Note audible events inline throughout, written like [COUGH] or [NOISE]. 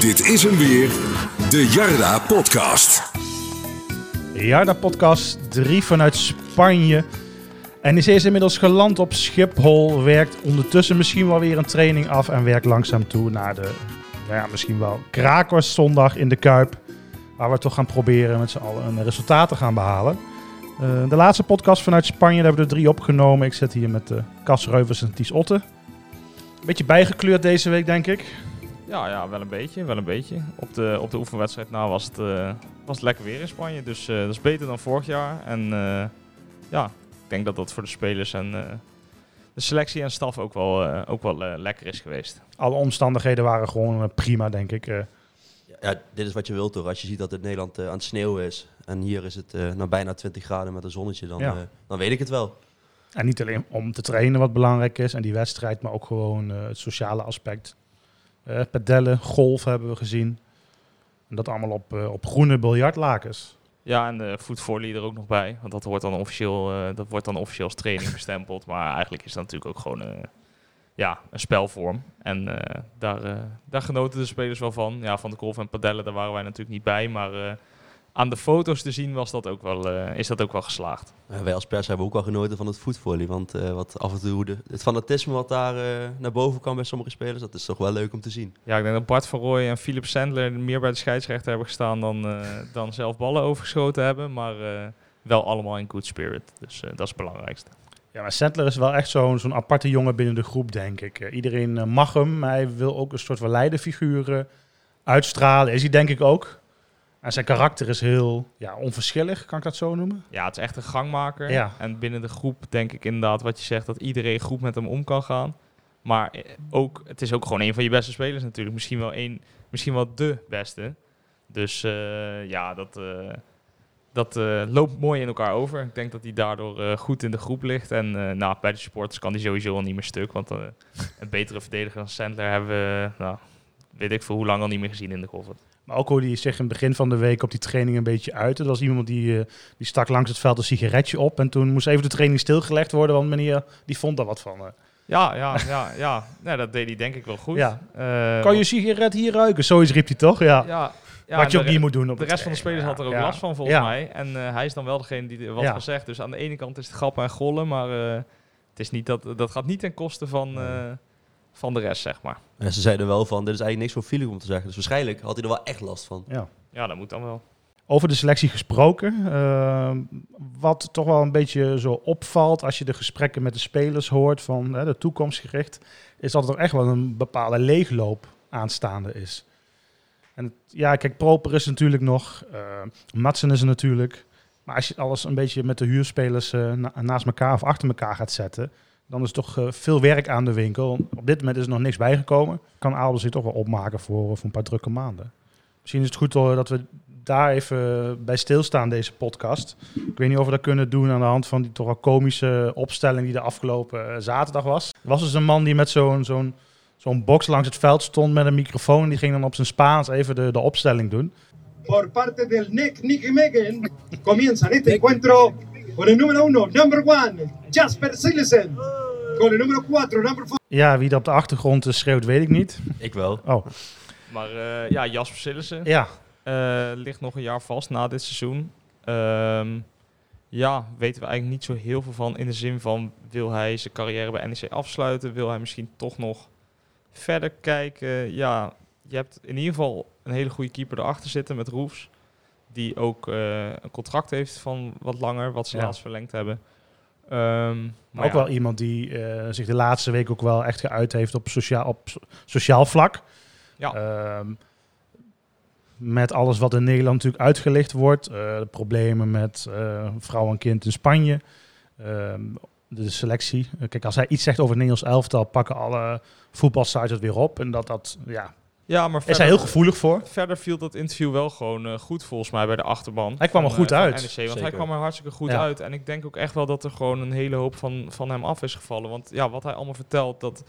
Dit is hem weer, de Jarda Podcast. Jarda Podcast 3 vanuit Spanje. En is eerst inmiddels geland op Schiphol. Werkt ondertussen misschien wel weer een training af. En werkt langzaam toe naar de, nou ja, misschien wel Krakers zondag in de Kuip. Waar we toch gaan proberen met z'n allen een resultaat te gaan behalen. Uh, de laatste podcast vanuit Spanje, daar hebben we er drie opgenomen. Ik zit hier met uh, Cas Reuvers en Ties Otte. Een beetje bijgekleurd deze week, denk ik. Ja, ja, wel een beetje, wel een beetje. Op de, op de oefenwedstrijd nou was, het, uh, was het lekker weer in Spanje, dus uh, dat is beter dan vorig jaar. En uh, ja, ik denk dat dat voor de spelers en de selectie en staf ook wel, ook wel lekker is geweest. Alle omstandigheden waren gewoon prima, denk ik. Ja, dit is wat je wilt toch. Als je ziet dat het Nederland aan het sneeuwen is en hier is het nou bijna 20 graden met een zonnetje, dan, ja. dan weet ik het wel. En niet alleen om te trainen wat belangrijk is en die wedstrijd, maar ook gewoon het sociale aspect. Uh, pedellen, golf hebben we gezien. En dat allemaal op, uh, op groene biljartlakens. Ja, en de voetvolley er ook nog bij. Want dat, wordt dan officieel, uh, dat wordt dan officieel als training bestempeld. Maar eigenlijk is dat natuurlijk ook gewoon ja, een spelvorm. En daar, daar genoten de spelers wel van. Ja, van de golf en padellen, daar waren wij natuurlijk niet bij. Maar aan de foto's te zien was dat ook wel, uh, is dat ook wel geslaagd. Ja, wij als pers hebben ook wel genoten van het voetvolley. Want uh, wat af en toe de, het fanatisme wat daar uh, naar boven kwam bij sommige spelers, dat is toch wel leuk om te zien. Ja, ik denk dat Bart van Rooij en Philip Sandler meer bij de scheidsrechter hebben gestaan dan, dan zelf ballen overgeschoten hebben. Maar wel allemaal in good spirit. Dus dat is het belangrijkste. Ja, maar Sandler is wel echt zo'n zo'n aparte jongen binnen de groep, denk ik. iedereen mag hem, maar hij wil ook een soort van leiderfiguur uitstralen. Is hij denk ik ook. En zijn karakter is heel ja, onverschillig, kan ik dat zo noemen? Ja, het is echt een gangmaker. Ja. En binnen de groep denk ik inderdaad wat je zegt, dat iedereen goed met hem om kan gaan. Maar eh, ook, het is ook gewoon een van je beste spelers natuurlijk. Misschien wel, een, misschien wel de beste. Dus uh, ja, dat, uh, dat uh, loopt mooi in elkaar over. Ik denk dat hij daardoor goed in de groep ligt. En nou, bij de supporters kan hij sowieso al niet meer stuk. Want een betere verdediger dan Sandler hebben we, nou, weet ik voor hoe lang al niet meer gezien in de golf. Maar ook hoe die zich in het begin van de week op die training een beetje uit. Er was iemand die, uh, die stak langs het veld een sigaretje op. En toen moest even de training stilgelegd worden, want meneer die vond daar wat van. Uh. Ja, ja, ja, ja. Nee, dat deed hij denk ik wel goed. Ja. Uh, kan je sigaret hier ruiken? Zoiets riep hij toch? Ja. ja. Ja, wat je ook niet moet doen. Op de rest van de spelers had er ook last van, volgens mij. En uh, hij is dan wel degene die wat gezegd. Dus aan de ene kant is het grappen en gollen, maar uh, het is niet dat, dat gaat niet ten koste van, uh, van de rest, zeg maar. En ze zeiden wel van, dit is eigenlijk niks voor Philip om te zeggen. Dus waarschijnlijk had hij er wel echt last van. Ja, ja dat moet dan wel. Over de selectie gesproken. Uh, wat toch wel een beetje zo opvalt als je de gesprekken met de spelers hoort van uh, de toekomstgericht, is dat er echt wel een bepaalde leegloop aanstaande is. En ja, kijk, Proper is natuurlijk nog, uh, Matsen is er natuurlijk. Maar als je alles een beetje met de huurspelers na naast elkaar of achter elkaar gaat zetten, dan is toch uh, veel werk aan de winkel. Op dit moment is er nog niks bijgekomen. Kan Abel zich toch wel opmaken voor, voor een paar drukke maanden. Misschien is het goed dat we daar even bij stilstaan, deze podcast. Ik weet niet of we dat kunnen doen aan de hand van die toch wel komische opstelling die de afgelopen zaterdag was. Er was dus een man die met zo'n zo'n zo'n box langs het veld stond met een microfoon. Die ging dan op zijn Spaans even de, de opstelling doen. Por parte del NEC Nicky Megan comienza este encuentro con el número 1, number 1, Jasper Silesen. Con el número 4, number 4. Ja, wie dat op de achtergrond schreeuwt, weet ik niet. Ik wel. Oh. Maar uh, ja, Jasper Sillissen ja. Uh, ligt nog een jaar vast na dit seizoen. Um, ja, weten we eigenlijk niet zo heel veel van. In de zin van, wil hij zijn carrière bij NEC afsluiten? Wil hij misschien toch nog verder kijken? Ja, je hebt in ieder geval een hele goede keeper erachter zitten met Roefs. Die ook uh, een contract heeft van wat langer, wat ze ja. laatst verlengd hebben. Um, maar ook ja. wel iemand die uh, zich de laatste week ook wel echt geuit heeft op sociaal, op sociaal vlak. Ja. Um, met alles wat in Nederland natuurlijk uitgelicht wordt. Uh, de problemen met vrouw en kind in Spanje. Um, de selectie. Kijk, als hij iets zegt over het Nederlands elftal, pakken alle voetbalsites het weer op. En dat dat, ja, ja, maar is hij heel gevoelig voor. Verder viel dat interview wel gewoon uh, goed volgens mij bij de achterban. Hij kwam er goed uh, uit. NEC, want Zeker. hij kwam er hartstikke goed ja. uit. En ik denk ook echt wel dat er gewoon een hele hoop van, van hem af is gevallen. Want ja, wat hij allemaal vertelt, dat,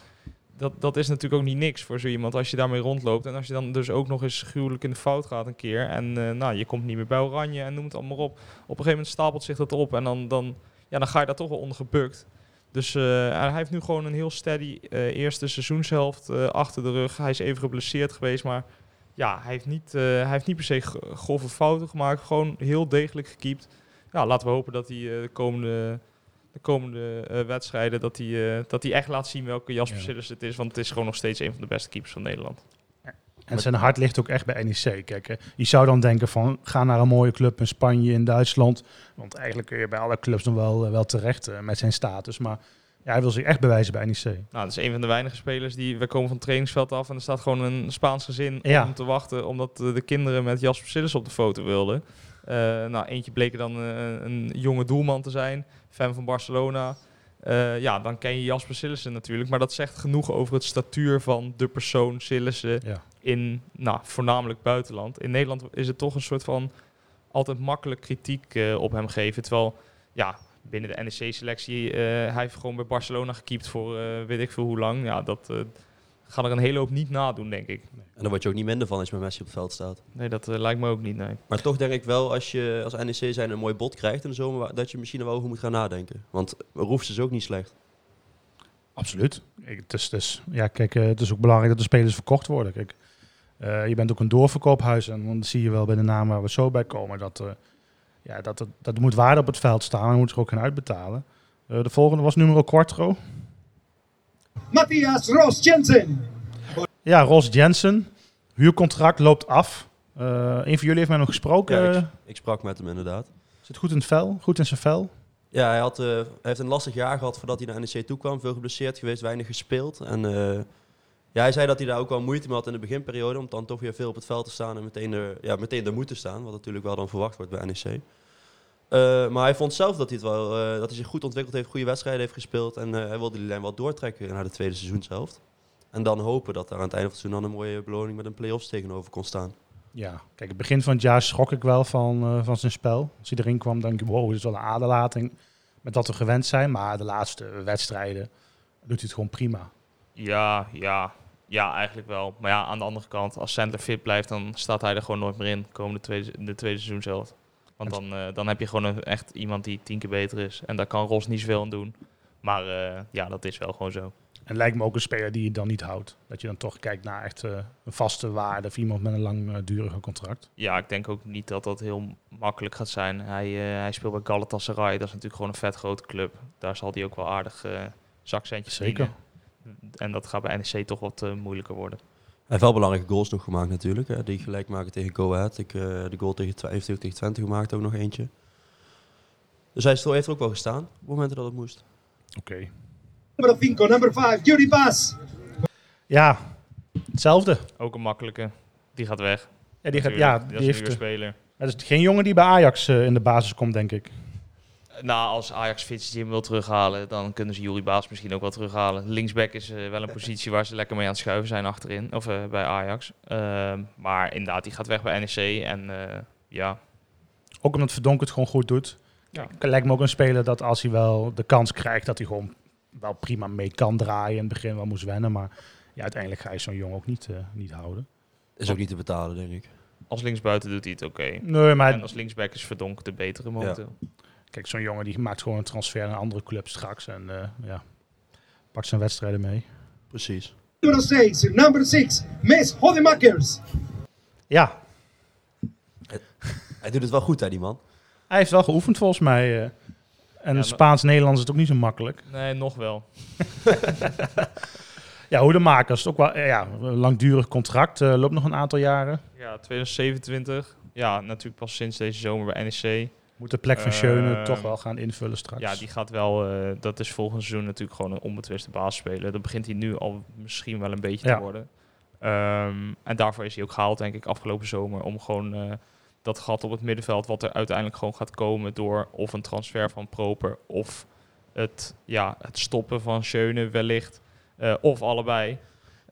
dat, dat is natuurlijk ook niet niks voor zo iemand als je daarmee rondloopt. En als je dan dus ook nog eens gruwelijk in de fout gaat een keer. En uh, nou, je komt niet meer bij Oranje en noem het allemaal op. Op een gegeven moment stapelt zich dat op en dan, dan, ja, dan ga je daar toch wel onder gebukt. Dus uh, hij heeft nu gewoon een heel steady uh, eerste seizoenshelft uh, achter de rug. Hij is even geblesseerd geweest, maar ja, hij heeft niet, hij heeft niet per se grove fouten gemaakt. Gewoon heel degelijk gekiept. Ja, laten we hopen dat hij de komende de komende wedstrijden dat hij, dat hij echt laat zien welke Jasper ja. Het is. Want het is gewoon nog steeds een van de beste keepers van Nederland. En zijn hart ligt ook echt bij NEC. Kijk, je zou dan denken van ga naar een mooie club in Spanje, in Duitsland. Want eigenlijk kun je bij alle clubs nog wel, wel terecht uh, met zijn status. Maar ja, hij wil zich echt bewijzen bij NEC. Nou, dat is een van de weinige spelers die... We komen van het trainingsveld af en er staat gewoon een Spaans gezin ja. om te wachten... omdat de kinderen met Jasper Sillis op de foto wilden. Uh, nou, eentje bleek dan uh, een jonge doelman te zijn, fan van Barcelona. Uh, ja, dan ken je Jasper Sillissen natuurlijk. Maar dat zegt genoeg over het statuur van de persoon Sillissen ja. in nou, voornamelijk buitenland. In Nederland is het toch een soort van altijd makkelijk kritiek op hem geven. Terwijl, ja, binnen de NEC-selectie, hij heeft gewoon bij Barcelona gekiept voor weet ik veel hoe lang. Ja, dat ga er een hele hoop niet nadoen, denk ik. En daar word je ook niet minder van als je met Messi op het veld staat. Nee, dat uh, lijkt me ook niet, nee. Maar toch denk ik wel, als je als NEC zijn een mooi bot krijgt in de zomer, dat je misschien er wel over moet gaan nadenken. Want Roefs is ook niet slecht. Absoluut. Ik, het, is, dus, ja, kijk, uh, het is ook belangrijk dat de spelers verkocht worden. Kijk, uh, je bent ook een doorverkoophuis en dan zie je wel bij de naam waar we zo bij komen dat, ja, dat, dat, dat moet waarde op het veld staan en dan moet er ook gaan uitbetalen. de volgende was nummer quattro. Matthias Ross Jensen. Ja, Ross Jensen. Huurcontract loopt af. Uh, een van jullie heeft mij nog gesproken. Ja, ik, ik, sprak met hem inderdaad. Zit goed in het vel? Goed in zijn vel? Ja, hij, had, uh, hij heeft een lastig jaar gehad voordat hij naar NEC toe kwam. Veel geblesseerd geweest, weinig gespeeld. En uh, ja, hij zei dat hij daar ook wel moeite mee had in de beginperiode. Om dan toch weer veel op het veld te staan en meteen er, ja, meteen er moeten staan. Wat natuurlijk wel dan verwacht wordt bij NEC. Uh, maar hij vond zelf dat hij, het wel, uh, dat hij zich goed ontwikkeld heeft, goede wedstrijden heeft gespeeld. En uh, hij wilde die lijn wel doortrekken naar de tweede seizoenshelft. En dan hopen dat daar aan het einde van het seizoen dan een mooie beloning met een play-offs tegenover kon staan. Ja, kijk, het begin van het jaar schrok ik wel van, van zijn spel. Als hij erin kwam, denk ik, wow, dit is wel een aderlating met wat we gewend zijn. Maar de laatste wedstrijden doet hij het gewoon prima. Ja, ja. Ja, eigenlijk wel. Maar ja, aan de andere kant, als center fit blijft, dan staat hij er gewoon nooit meer in. Komende tweede, de tweede seizoen zelf. Want dan, uh, dan heb je gewoon een, echt iemand die tien keer beter is. En daar kan Ros niet zoveel aan doen. Maar uh, ja, dat is wel gewoon zo. En lijkt me ook een speler die je dan niet houdt. Dat je dan toch kijkt naar echt uh, een vaste waarde of iemand met een langdurige contract. Ja, ik denk ook niet dat dat heel makkelijk gaat zijn. Hij, hij speelt bij Galatasaray. Dat is natuurlijk gewoon een vet grote club. Daar zal hij ook wel aardig zakcentjes Zeker. En dat gaat bij NEC toch wat moeilijker worden. Hij heeft wel belangrijke goals nog gemaakt natuurlijk. Hè. Die gelijk maken tegen Go Ahead. Ik, uh, de goal tegen 25 tegen 20 gemaakt ook nog eentje. Dus hij heeft er ook wel gestaan op momenten dat het moest. Oké. Okay. Nummer 5, nummer 5, Jury Bas. Ja, hetzelfde. Ook een makkelijke. Die gaat weg. Ja, die, gaat, ja, die, die heeft een speler. Het is geen jongen die bij Ajax uh, in de basis komt, denk ik. Nou, als Ajax Fitzgerald wil terughalen, dan kunnen ze Jurie Baas misschien ook wel terughalen. Linksback is uh, wel een positie waar ze lekker mee aan het schuiven zijn achterin, of uh, bij Ajax. Uh, maar inderdaad, die gaat weg bij NEC en ja. Ook omdat Verdonk het gewoon goed doet. Ja. Lijkt me ook een speler dat als hij wel de kans krijgt, dat hij gewoon wel prima mee kan draaien. In het begin wel moest wennen, maar ja, uiteindelijk ga je zo'n jongen ook niet, niet houden. Is ook niet te betalen, denk ik. Als linksbuiten doet hij het oké. Okay. Nee, maar... En als linksback is Verdonk de betere momenteel. Ja. Kijk, zo'n jongen die maakt gewoon een transfer naar een andere club straks. En uh, ja, pakt zijn wedstrijden mee. Precies. Nummer 6, number 6, Mes Hodemakers. Ja. Hij doet het wel goed, hè, die man. Hij heeft wel geoefend, volgens mij. Uh, en ja, Spaans-Nederlands is het ook niet zo makkelijk. Nee, nog wel. [LAUGHS] ja, Hodemakers, ook wel ja, een langdurig contract. Uh, loopt nog een aantal jaren. Ja, 2027. Ja, natuurlijk pas sinds deze zomer bij NEC. Moet de plek van Schöne uh, toch wel gaan invullen straks. Ja, die gaat wel. Uh, dat is volgend seizoen natuurlijk gewoon een onbetwiste baas spelen. Dat begint hij nu al misschien wel een beetje ja. te worden. Um, en daarvoor is hij ook gehaald, denk ik, afgelopen zomer. Om gewoon uh, dat gat op het middenveld, wat er uiteindelijk gewoon gaat komen door of een transfer van Proper of het, ja, het stoppen van Schöne wellicht. of allebei.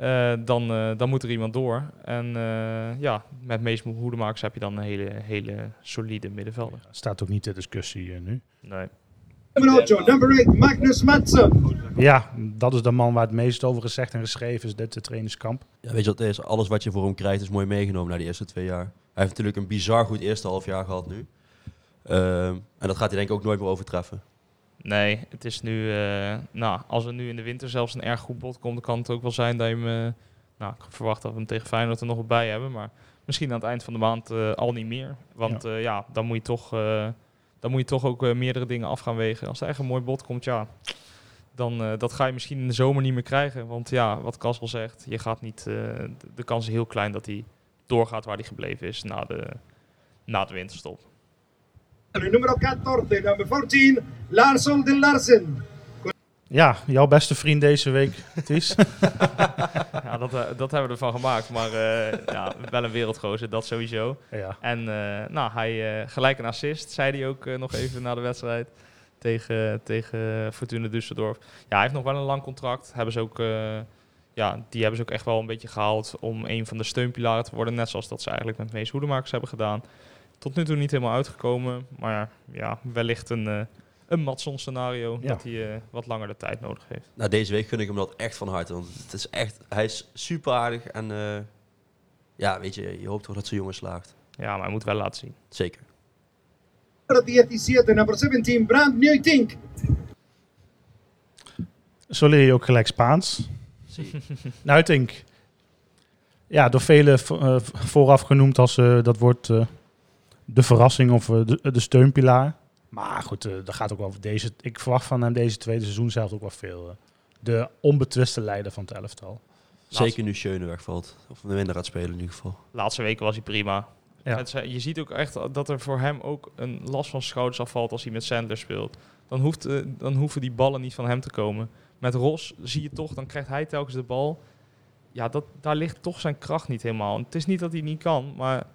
Uh, dan, uh, dan moet er iemand door. En uh, ja, met Mees Hoedemakers heb je dan een hele, hele solide middenvelder. Ja, staat ook niet ter discussie nu. Nee. Nummer 8, number 8, Magnus Madsen. Ja, dat is de man waar het meest over gezegd en geschreven is, dit de trainingskamp. Ja, weet je wat het is? Alles wat je voor hem krijgt is mooi meegenomen naar die eerste twee jaar. Hij heeft natuurlijk een bizar goed eerste half jaar gehad nu. Ehm, en dat gaat hij denk ik ook nooit meer overtreffen. Nee, het is nu. Uh, nou, als er nu in de winter zelfs een erg goed bod komt, kan het ook wel zijn dat je hem, uh, Nou, ik verwacht dat we hem tegen Feyenoord er nog wel bij hebben. Maar misschien aan het eind van de maand eh, al niet meer. Want ja, ja dan moet je toch, dan moet je toch ook meerdere dingen af gaan wegen. Als er echt een mooi bod komt, ja, dan dat ga je misschien in de zomer niet meer krijgen. Want ja, wat Kassel zegt, je gaat niet, de, de kans is heel klein dat hij doorgaat waar hij gebleven is na de, na de winterstop. Nummer 14, nummer 14, Larsson de Larsen. Ja, jouw beste vriend deze week, Ties. [LAUGHS] ja, dat, uh, dat hebben we ervan gemaakt. Maar uh, ja, wel een wereldgozer, dat sowieso. Ja. En uh, nou, hij gelijk een assist, zei hij ook nog even na de wedstrijd tegen, tegen Fortuna Düsseldorf. Ja, hij heeft nog wel een lang contract. Hebben ze ook, ja, die hebben ze ook echt wel een beetje gehaald om een van de steunpilaren te worden. Net zoals dat ze eigenlijk met Mees Hoedemakers hebben gedaan. Tot nu toe niet helemaal uitgekomen. Maar ja, wellicht een een Matson scenario. Dat hij uh, wat langer de tijd nodig heeft. Nou, deze week gun ik hem dat echt van harte. Want het is echt, hij is super aardig. En uh, ja, weet je, je hoopt toch dat zo'n jongen slaagt. Ja, maar hij moet wel laten zien. Zeker. 17, nummer 17, Brand. Zo leer je ook gelijk Spaans. [LAUGHS] Nuitink. Ja, door velen uh, vooraf genoemd als uh, dat wordt uh, de verrassing of de, de steunpilaar. Maar goed, uh, dat gaat ook wel deze. Ik verwacht van hem deze tweede seizoen zelf ook wel veel. Uh, de onbetwiste leider van het elftal. Zeker nu Schöne wegvalt. Of minder gaat spelen in ieder geval. Laatste weken was hij prima. Ja. Het, je ziet ook echt dat er voor hem ook een last van schouders afvalt als hij met Sandler speelt. Dan, hoeft, uh, dan hoeven die ballen niet van hem te komen. Met Ros zie je toch, dan krijgt hij telkens de bal. Ja, dat, daar ligt toch zijn kracht niet helemaal. En het is niet dat hij niet kan, maar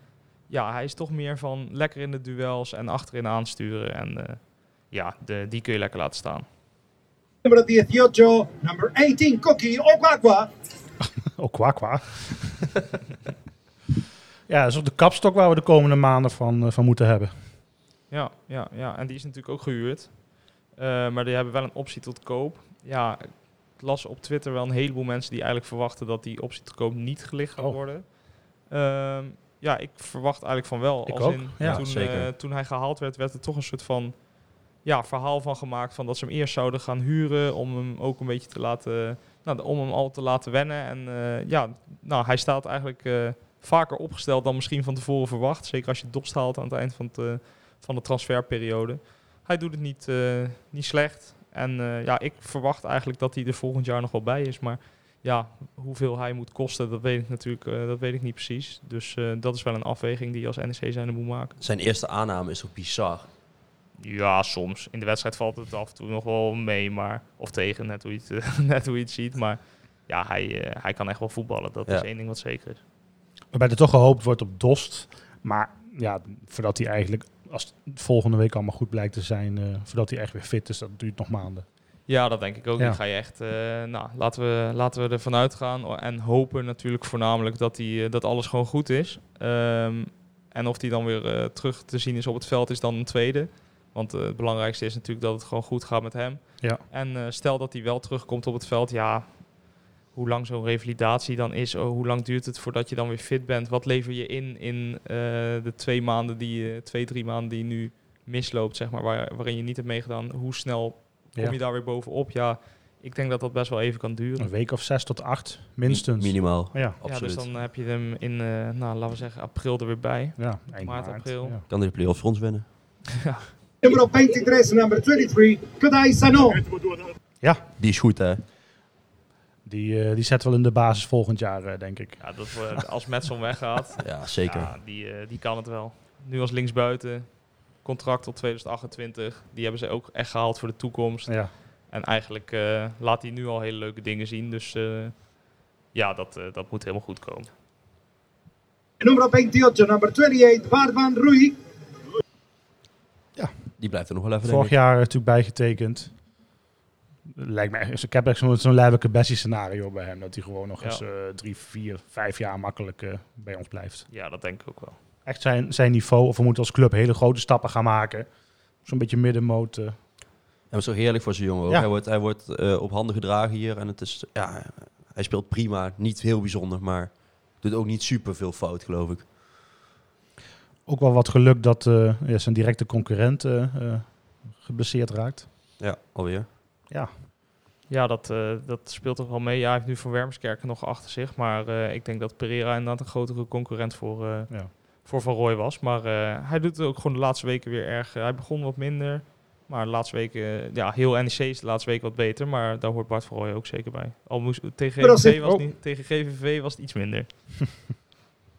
ja, hij is toch meer van lekker in de duels en achterin aansturen. En uh, ja, de, die kun je lekker laten staan. Nummer 18, nummer 18, Koki Okwakwa. [LAUGHS] Okwakwa. [LAUGHS] ja, dat is ook de kapstok waar we de komende maanden van, uh, van moeten hebben. Ja, ja, ja, en die is natuurlijk ook gehuurd. Uh, maar die hebben wel een optie tot koop. Ja, ik las op Twitter wel een heleboel mensen die eigenlijk verwachten dat die optie tot koop niet gelicht gaat oh. worden. Ja, ik verwacht eigenlijk van wel. Ik als ook. In, ja, toen, zeker. Uh, toen hij gehaald werd, werd er toch een soort van ja, verhaal van gemaakt van dat ze hem eerst zouden gaan huren om hem ook een beetje te laten, nou, om hem al te laten wennen. En uh, ja, nou, hij staat eigenlijk uh, vaker opgesteld dan misschien van tevoren verwacht. Zeker als je Dost haalt aan het eind van, het, van de transferperiode. Hij doet het niet, niet slecht. En ja, ik verwacht eigenlijk dat hij er volgend jaar nog wel bij is. Maar ja, hoeveel hij moet kosten, dat weet ik natuurlijk uh, dat weet ik niet precies. Dus uh, dat is wel een afweging die je als NEC zijn moet maken. Zijn eerste aanname is ook bizar. Ja, soms. In de wedstrijd valt het af en toe nog wel mee, maar of tegen, net hoe je het, [LAUGHS] net hoe je het ziet. Maar ja, hij, uh, hij kan echt wel voetballen. Dat ja. is één ding wat zeker is. Waarbij er toch gehoopt wordt op Dost. Maar ja, voordat hij eigenlijk, als het volgende week allemaal goed blijkt te zijn, voordat hij echt weer fit is, dat duurt nog maanden. Ja, dat denk ik ook. Ja. Die ga je echt, uh, nou, laten we, laten we ervan uitgaan en hopen natuurlijk voornamelijk dat, die, dat alles gewoon goed is. Um, en of die dan weer uh, terug te zien is op het veld is dan een tweede. Want uh, het belangrijkste is natuurlijk dat het gewoon goed gaat met hem. Ja. En stel dat hij wel terugkomt op het veld, ja, hoe lang zo'n revalidatie dan is, oh, hoe lang duurt het voordat je dan weer fit bent? Wat lever je in in de twee maanden die, twee, drie maanden die nu misloopt, zeg maar, waar, waarin je niet hebt meegedaan? Hoe snel kom je daar weer bovenop. Ja, ik denk dat dat best wel even kan duren. Een week of zes tot acht, minstens. Minimaal, ja. absoluut. Ja, dus dan heb je hem in, uh, nou, laten we zeggen, april er weer bij. Ja, eind maart, april. Ja. Kan de play-offs voor ons winnen. ja. Nummer 23, nummer 23, Kadai Sano. Ja. Die is goed, hè? Die, uh, die zet wel in de basis volgend jaar, uh, denk ik. Ja, dat als Metson weggaat. ja, zeker. Ja, die, die kan het wel. Nu als linksbuiten, contract tot 2028. Die hebben ze ook echt gehaald voor de toekomst. Ja. En eigenlijk uh, laat hij nu al hele leuke dingen zien. Dus uh, ja, dat, uh, dat moet helemaal goed komen. Nummer 28, nummer 28, Waarvan Rui. Ja, die blijft er nog wel even. Vorig jaar natuurlijk bijgetekend. Lijkt me echt, ik heb echt zo'n zo'n Bessie scenario bij hem. Dat hij gewoon nog ja. eens drie, vier, vijf jaar makkelijk bij ons blijft. Ja, dat denk ik ook wel echt zijn, zijn niveau. Of we moeten als club hele grote stappen gaan maken. Zo'n beetje middenmoot. Uh. Ja, zo heerlijk voor zijn jongen. Ja. Hij wordt, hij wordt uh, op handen gedragen hier. En het is, ja, hij speelt prima. Niet heel bijzonder, maar doet ook niet super veel fout, geloof ik. Ook wel wat geluk dat uh, ja, zijn directe concurrent geblesseerd raakt. Ja, alweer. Ja. Ja, dat, uh, dat speelt toch wel mee. Ja, hij heeft nu Van Wermskerken nog achter zich. Maar uh, ik denk dat Pereira inderdaad een grotere concurrent voor, uh, ja. Voor Van Rooij was. Maar hij doet het ook gewoon de laatste weken weer erg. hij begon wat minder. Maar de laatste weken, ja, heel NEC is de laatste week wat beter. Maar daar hoort Bart van Rooij ook zeker bij. Al moest, tegen, GVV was, niet, tegen GVV was het iets minder. [LAUGHS]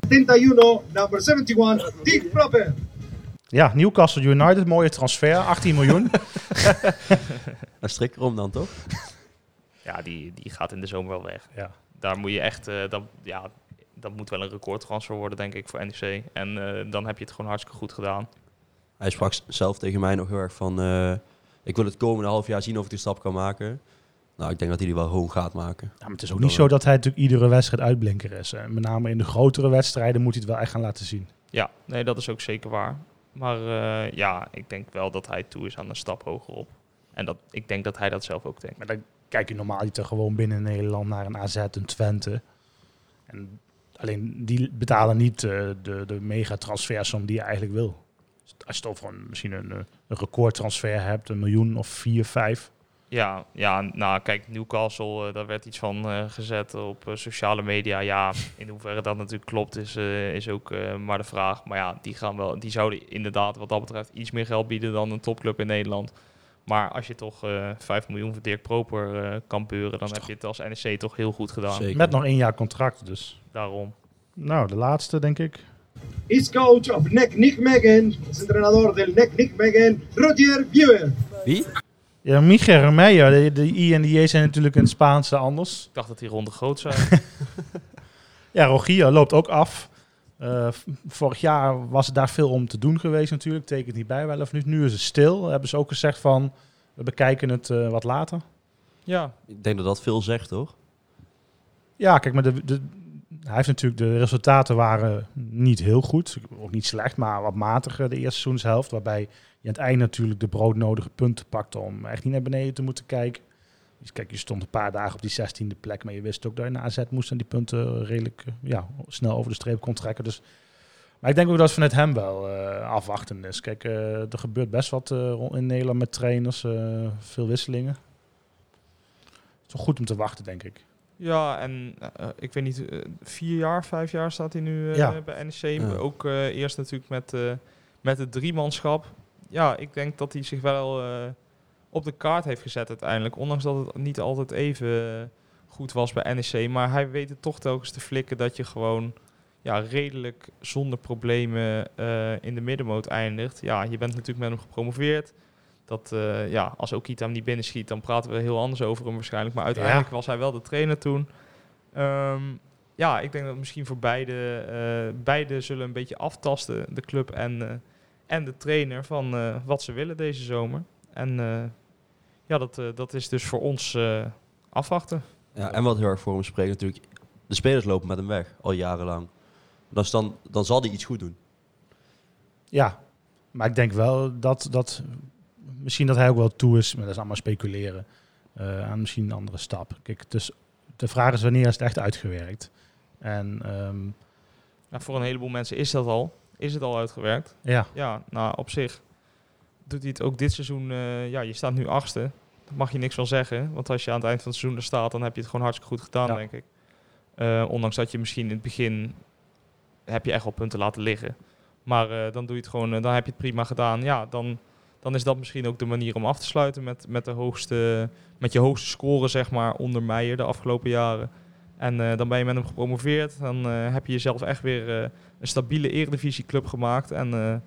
71, number 71, Dick Proper. Ja, Newcastle United, mooie transfer, 18 miljoen. [LAUGHS] [LAUGHS] Een strik erom dan, toch? Ja, die, die gaat in de zomer wel weg. Ja. Daar moet je echt, uh, dat, ja, dat moet wel een recordtransfer worden, denk ik, voor NEC. En uh, dan heb je het gewoon hartstikke goed gedaan. Hij sprak zelf tegen mij nog heel erg van, uh, ik wil het komende half jaar zien of ik die stap kan maken. Nou, ik denk dat hij die wel hoog gaat maken. Ja, maar het is ook niet zo dat hij natuurlijk iedere wedstrijd uitblinker is. Hè. Met name in de grotere wedstrijden moet hij het wel echt gaan laten zien. Ja, nee, dat is ook zeker waar. Maar uh, ja, ik denk wel dat hij toe is aan een stap hogerop. En dat, ik denk dat hij dat zelf ook denkt. Maar dan kijk je normaal niet gewoon binnen Nederland naar een AZ, een Twente. En alleen die betalen niet uh, de, de mega transfersom die je eigenlijk wil. Als je toch misschien een, een recordtransfer hebt, een miljoen of vier, vijf. Ja, ja, nou kijk, Newcastle, uh, daar werd iets van gezet op sociale media. Ja, in hoeverre dat natuurlijk klopt, is, is ook maar de vraag. Maar ja, die, gaan wel, die zouden inderdaad wat dat betreft iets meer geld bieden dan een topclub in Nederland. Maar als je toch 5 miljoen voor Dirk Proper kan beuren, dan heb je het als NEC toch heel goed gedaan. Zeker. Met nog één jaar contract dus. Daarom. Nou, de laatste denk ik. Is coach of NEC Nick Megan, is entrenador del NEC Nick Megan, Roger Viewer. Wie? Ja, Michael Romeo, de, de I en de J zijn natuurlijk in het Spaanse anders. Ik dacht dat die ronde groot zijn. [LAUGHS] ja, Rogier loopt ook af. Uh, vorig jaar was daar veel om te doen geweest natuurlijk. Tekent niet bij wel of niet. Nu is het stil. Hebben ze ook gezegd van, we bekijken het uh, wat later. Ja. Ik denk dat dat veel zegt, toch? Ja, kijk, maar de, de, hij heeft natuurlijk, de resultaten waren niet heel goed. Ook niet slecht, maar wat matiger de eerste seizoenshelft. Waarbij je aan het einde natuurlijk de broodnodige punten pakte om echt niet naar beneden te moeten kijken. Dus kijk, je stond een paar dagen op die 16e plek, maar je wist ook dat je naar AZ moest en die punten redelijk ja, snel over de streep kon trekken. Dus, maar ik denk ook dat het vanuit hem wel uh, afwachten is. Kijk, uh, er gebeurt best wat uh, in Nederland met trainers, veel wisselingen. Het is toch goed om te wachten, denk ik. Ja, en uh, ik weet niet, uh, vier jaar, vijf jaar staat hij nu uh, ja. bij NEC. Ja. Ook eerst natuurlijk met, met het driemanschap. Ja, ik denk dat hij zich wel op de kaart heeft gezet uiteindelijk. Ondanks dat het niet altijd even goed was bij NEC. Maar hij weet het toch telkens te flikken dat je gewoon ja, redelijk zonder problemen in de middenmoot eindigt. Ja, je bent natuurlijk met hem gepromoveerd. Dat uh, ja, als Okita hem niet binnenschiet, dan praten we heel anders over hem waarschijnlijk. Maar uiteindelijk was hij wel de trainer toen. Um, ja, ik denk dat misschien voor beide, uh, beide zullen een beetje aftasten, de club en, en de trainer, van wat ze willen deze zomer. En ja, dat, dat is dus voor ons afwachten. Ja, en wat heel erg voor hem spreekt natuurlijk, de spelers lopen met hem weg, al jarenlang. Dus dan, dan zal hij iets goed doen. Ja, maar ik denk wel dat, dat misschien dat hij ook wel toe is, maar dat is allemaal speculeren, uh, aan misschien een andere stap. Kijk, dus de vraag is wanneer is het echt uitgewerkt? En, um, ja, voor een heleboel mensen is dat al. Is het al uitgewerkt? Ja. Ja, nou op zich doet hij het ook dit seizoen. Uh, ja, je staat nu achtste. Daar mag je niks van zeggen. Want als je aan het eind van het seizoen er staat, dan heb je het gewoon hartstikke goed gedaan, ja. denk ik. Uh, ondanks dat je misschien in het begin heb je echt wel punten laten liggen. Maar uh, dan doe je het gewoon, dan heb je het prima gedaan. Ja, dan dan is dat misschien ook de manier om af te sluiten met, met, de hoogste, met je hoogste score, zeg maar, onder Meijer de afgelopen jaren. En uh, dan ben je met hem gepromoveerd. Dan uh, heb je jezelf echt weer uh, een stabiele eredivisieclub gemaakt. En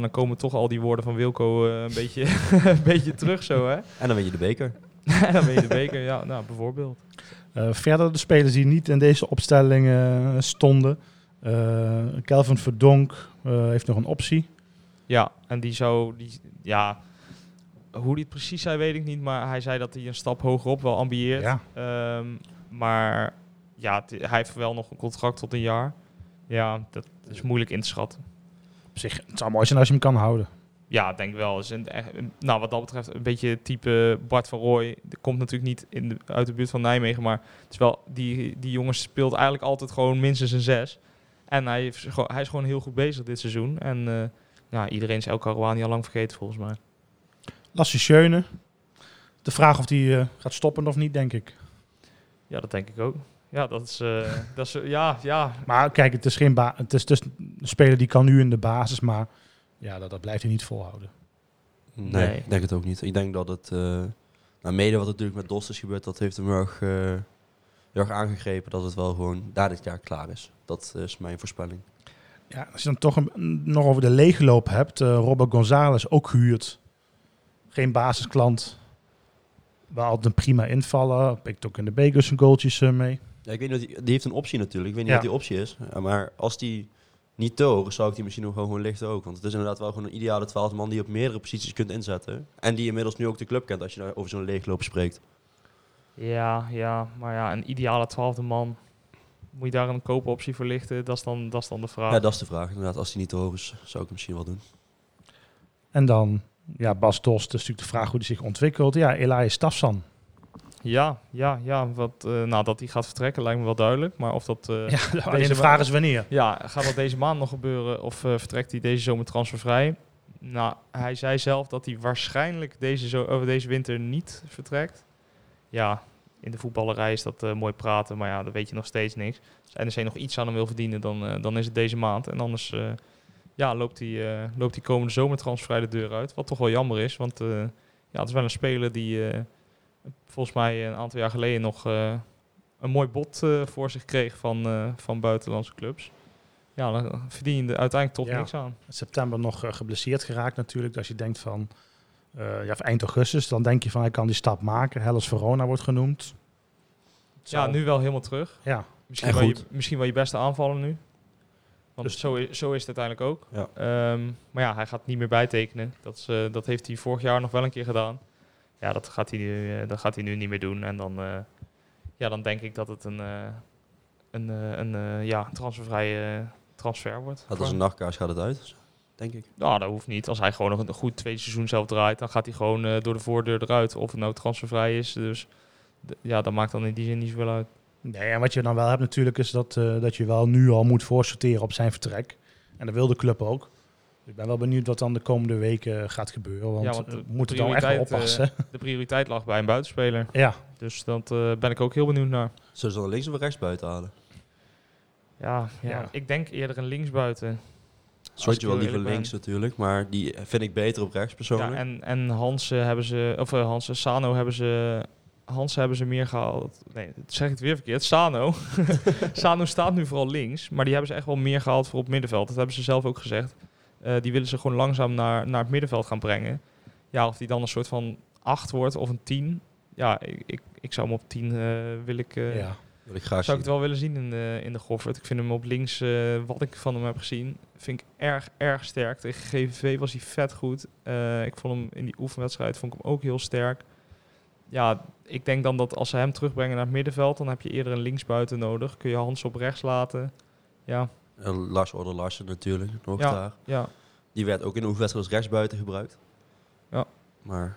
dan komen toch al die woorden van Wilco een, beetje, [LAUGHS] een beetje terug zo, hè? En dan weet je de beker. en [LAUGHS] dan weet je de beker, ja, nou, bijvoorbeeld. verder de spelers die niet in deze opstelling stonden. Kelvin Verdonk heeft nog een optie. Ja, en die zou, die, ja, hoe hij het precies zei weet ik niet, maar hij zei dat hij een stap hogerop wel ambieert. Ja. Um, maar ja, hij heeft wel nog een contract tot een jaar. Ja, dat is moeilijk in te schatten. Op zich, het zou mooi zijn als je hem kan houden. Ja, denk wel. Is een, nou, wat dat betreft, een beetje type Bart van Rooij. Komt natuurlijk niet in de, uit de buurt van Nijmegen, maar het is wel, die, die jongens speelt eigenlijk altijd gewoon minstens een zes. En hij, heeft, hij is gewoon heel goed bezig dit seizoen. En uh, ja, iedereen is El Karouani al lang vergeten volgens mij. Lasse Schöne. De vraag of hij eh, gaat stoppen of niet, denk ik. Ja, dat denk ik ook. Ja, dat is, eh, [LAUGHS] dat is ja, ja. Maar kijk, het is geen ba het is dus een speler die kan nu in de basis, maar ja, dat, dat blijft hij niet volhouden. Nee, Nee. ik denk het ook niet. Ik denk dat het, eh nou, mede wat natuurlijk met Dost is gebeurd, dat heeft hem heel erg, eh, heel erg aangegrepen dat het wel gewoon daar dit jaar klaar is. Dat is mijn voorspelling. Ja, als je dan toch een, nog over de leegloop hebt, eh Robert González ook gehuurd. Geen basisklant. Wel altijd een prima invallen. Pikt ook in de beker zijn goaltjes mee. Ja, ik weet niet, die, die heeft een optie natuurlijk. Ik weet niet Ja. wat die optie is. Maar als die niet te hoog is, zou ik die misschien nog gewoon lichten ook. Want het is inderdaad wel gewoon een ideale 12 man die je op meerdere posities kunt inzetten. En die inmiddels nu ook de club kent als je daar over zo'n leegloop spreekt. Ja, ja, maar ja, een ideale twaalfde man. Moet je daar een koopoptie voor lichten? Dat is dan, dat is dan de vraag. Ja, dat is de vraag. Inderdaad, als die niet te hoog is, zou ik hem misschien wel doen. En dan, ja, Bas Dost, is natuurlijk de vraag hoe hij zich ontwikkelt. Ja, Elias Tafsan. Ja, ja, ja. Wat, eh, nou, dat hij gaat vertrekken lijkt me wel duidelijk. Maar of dat... eh, Ja, [LAUGHS] alleen de vraag is wanneer. Ja, gaat dat deze maand nog gebeuren of eh, vertrekt hij deze zomer transfervrij? Nou, hij zei zelf dat hij waarschijnlijk deze, zo over deze winter niet vertrekt. Ja, in de voetballerij is dat mooi praten, maar ja, dan weet je nog steeds niks. Als NEC nog iets aan hem wil verdienen, dan, dan is het deze maand. En anders ja, loopt hij loopt hij komende zomer transfervrij de deur uit. Wat toch wel jammer is, want ja, het is wel een speler die volgens mij een aantal jaar geleden nog eh, een mooi bod eh, voor zich kreeg van, eh, van buitenlandse clubs. Ja, dan verdien je er uiteindelijk toch Ja. niks aan. In september nog geblesseerd geraakt natuurlijk. Als je denkt van, eh, ja, of eind augustus, dan denk je van hij kan die stap maken. Hellas Verona wordt genoemd. Ja, nu wel helemaal terug. Ja, Misschien, En wel je, goed. misschien wel je beste aanvaller nu. Want Dus- zo, is, zo is het uiteindelijk ook. Ja. Ehm, maar ja, hij gaat niet meer bijtekenen. Dat, is, eh, dat heeft hij vorig jaar nog wel een keer gedaan. Ja, dat gaat hij nu, eh, dat gaat hij nu niet meer doen. En dan, eh, ja, dan denk ik dat het een, eh, een, eh, een ja, transfervrije transfer wordt. Dat als een nachtkaars gaat het uit, denk ik. Nou, dat hoeft niet. Als hij gewoon nog een goed tweede seizoen zelf draait, dan gaat hij gewoon eh, door de voordeur eruit. Of het nou transfervrij is. Dus ja, dat maakt dan in die zin niet zoveel uit. Nee, en wat je dan wel hebt natuurlijk is dat, eh, dat je wel nu al moet voorsorteren op zijn vertrek. En dat wil de club ook. Ik ben wel benieuwd wat dan de komende weken gaat gebeuren. Want, Ja, want eh, de we moeten dan echt prioriteit, oppassen. [LAUGHS] De prioriteit lag bij een buitenspeler. ja, Dus dat eh, ben ik ook heel benieuwd naar. Zullen ze dan links of rechts buiten halen? Ja, ja, Ja. ik denk eerder een linksbuiten. Je wel liever links natuurlijk, maar die vind ik beter op rechts persoonlijk. Ja, en, en Hansen hebben ze, of uh, Hansen, Sano hebben ze, Hansen hebben ze meer gehaald. Nee, dat zeg ik het weer verkeerd. Sano. [LAUGHS] Sano staat nu vooral links, maar die hebben ze echt wel meer gehaald voor op middenveld. Dat hebben ze zelf ook gezegd. Uh, die willen ze gewoon langzaam naar, naar het middenveld gaan brengen. Ja, of die dan een soort van 8 wordt of een 10. Ja, ik, ik, ik zou hem op 10 uh, wil ik. Uh, ja. Wil ik graag zou ik het wel willen zien in de, in de Goffert. Ik vind hem op links, wat ik van hem heb gezien, vind ik erg, erg sterk. Tegen GVV was hij vet goed. Ik vond hem in die oefenwedstrijd vond ik hem ook heel sterk. Ja, ik denk dan dat als ze hem terugbrengen naar het middenveld, dan heb je eerder een linksbuiten nodig. Kun je Hans op rechts laten. Ja. En Lars Order Larsen natuurlijk, nog ja, daar. Ja. Die werd ook in de oefenwedstrijd als rechtsbuiten gebruikt. Ja. Maar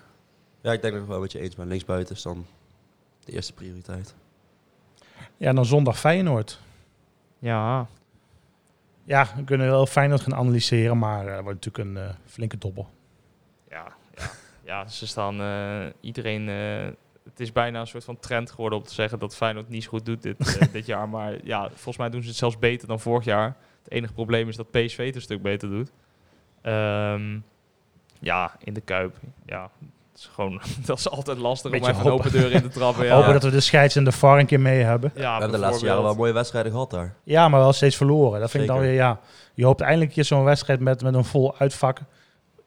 ja, ik denk dat ik wel met je eens ben. Linksbuiten is dan de eerste prioriteit. Ja, dan zondag Feyenoord. Ja. Ja, we kunnen wel Feyenoord gaan analyseren, maar dat uh, wordt natuurlijk een uh, flinke dobbel. Ja, ja. ja ze staan uh, iedereen... Uh, het is bijna een soort van trend geworden om te zeggen dat Feyenoord niet zo goed doet dit, uh, [LAUGHS] dit jaar. Maar ja, volgens mij doen ze het zelfs beter dan vorig jaar. Het enige probleem is dat PSV het een stuk beter doet. Um, ja, in de Kuip. Ja, dat is gewoon [LAUGHS] dat is altijd lastig Beetje om even hopen. een open deur in te trappen. [LAUGHS] Ja. Hopen dat we de scheids en de VAR een keer mee hebben. Ja, we hebben de laatste jaren wel mooie wedstrijden gehad daar. Ja, maar wel steeds verloren. Dat vind ik dan weer, ja. Je hoopt eindelijk een keer zo'n wedstrijd met, met een vol uitvak.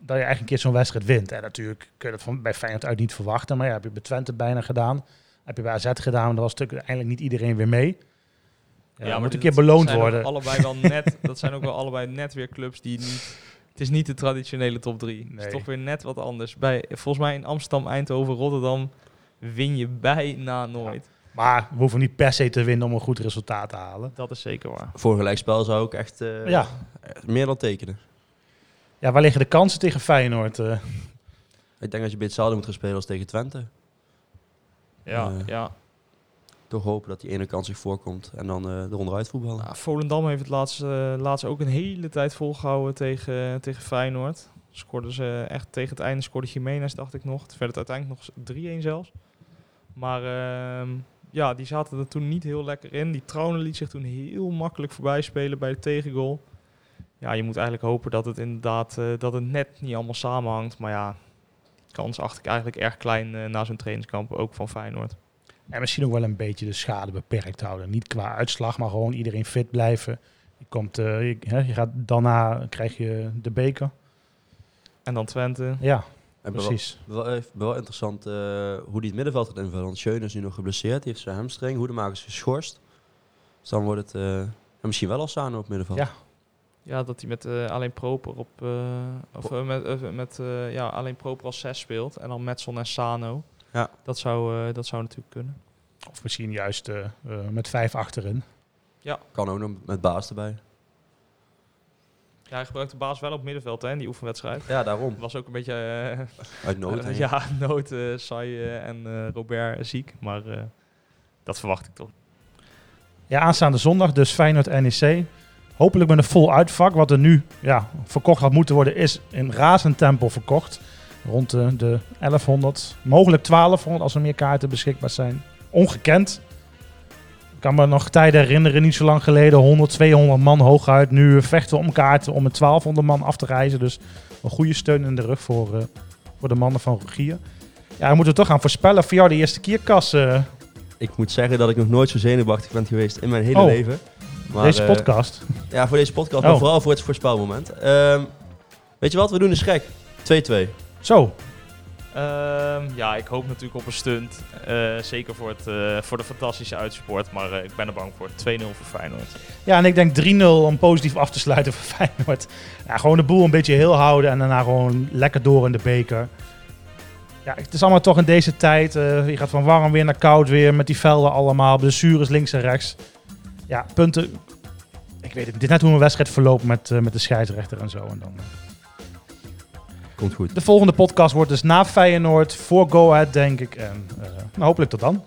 Dat je eigenlijk een keer zo'n wedstrijd wint. En natuurlijk kun je dat van, bij Feyenoord uit niet verwachten. Maar ja, heb je bij Twente bijna gedaan. Heb je bij AZ gedaan. Maar daar was natuurlijk uiteindelijk niet iedereen weer mee. Ja, ja moet een keer beloond worden. Allebei wel [LAUGHS] net, dat zijn ook wel allebei net weer clubs die niet... Het is niet de traditionele top 3. Nee. Het is toch weer net wat anders. Bij, volgens mij in Amsterdam, Eindhoven, Rotterdam win je bijna nooit. Ja. Maar we hoeven niet per se te winnen om een goed resultaat te halen. Dat is zeker waar. Voor gelijkspel zou ik echt uh, ja. meer dan tekenen. Ja, waar liggen de kansen tegen Feyenoord? Uh? Ik denk dat je bij hetzelfde moet gaan spelen als tegen Twente. Ja, uh, ja. toch hopen dat die ene kans zich voorkomt en dan uh, eronder uit voetballen. Ja, Volendam heeft het laatste, uh, laatst ook een hele tijd volgehouden tegen, tegen Feyenoord. Scoorden ze echt tegen het einde, scoorde Jiménez, dacht ik nog. Het werd het uiteindelijk nog 3-1 zelfs. Maar uh, ja, die zaten er toen niet heel lekker in. Die Trouwen liet zich toen heel makkelijk voorbij spelen bij de tegengoal. Ja, je moet eigenlijk hopen dat het inderdaad uh, dat het net niet allemaal samenhangt. Maar ja, die kans acht ik eigenlijk erg klein uh, na zo'n trainingskamp, ook van Feyenoord. En misschien ook wel een beetje de schade beperkt houden. Niet qua uitslag, maar gewoon iedereen fit blijven. Je, komt, uh, je, hè, je gaat daarna krijg je de beker. En dan Twente. Ja, en precies. Wel, wel, wel interessant uh, hoe die het middenveld gaat invullen. Want Schöne is nu nog geblesseerd. Die heeft zijn hamstring. Hoedemakers is geschorst. Dus dan wordt het uh, misschien wel als Sano op middenveld. Ja. Ja, dat hij met uh, alleen Proper op of met, met ja, alleen Proper als 6 speelt en dan Metson en Sano. Ja. Dat zou, dat zou natuurlijk kunnen. Of misschien juist met vijf achterin. Ja. Kan ook nog met baas erbij. Ja, hij gebruikte de baas wel op middenveld hè, in die oefenwedstrijd. Ja, daarom. Was ook een beetje... Uh, Uit nood. [LAUGHS] Uh, ja, nood, uh, Sai en Robert ziek. Maar dat verwacht ik toch. Ja, aanstaande zondag dus Feyenoord-NEC. Hopelijk met een vol uitvak. Wat er nu ja, verkocht had moeten worden, is in razend tempo verkocht. Rond de, de 1100, mogelijk 1200 als er meer kaarten beschikbaar zijn. Ongekend. Ik kan me nog tijden herinneren, niet zo lang geleden, 100, 200 man hooguit. Nu vechten we om kaarten om met 1200 man af te reizen. Dus een goede steun in de rug voor, uh, voor de mannen van Rogier. Ja, we moeten toch gaan voorspellen voor jou de eerste keerkas. Uh. Ik moet zeggen dat ik nog nooit zo zenuwachtig ben geweest in mijn hele oh, leven. Maar, deze podcast? Uh, ja, voor deze podcast, oh. maar vooral voor het voorspelmoment. Um, weet je wat, we doen een gek. 2-2. Zo, Um, ja, ik hoop natuurlijk op een stunt. Uh, zeker voor, het, uh, voor de fantastische uitsport. Maar uh, ik ben er bang voor. 2-0 voor Feyenoord. Ja, en ik denk 3-0 om positief af te sluiten voor [LAUGHS] Feyenoord. Ja, gewoon de boel een beetje heel houden. En daarna gewoon lekker door in de beker. Ja, het is allemaal toch in deze tijd. je gaat van warm weer naar koud weer. Met die velden allemaal. Blessures links en rechts. Ja, punten. Ik weet het. Dit is net hoe een wedstrijd verloopt met, met de scheidsrechter en zo. En dan... Komt goed. De volgende podcast wordt dus na Feyenoord voor Go Ahead, denk ik. En uh, nou, hopelijk tot dan.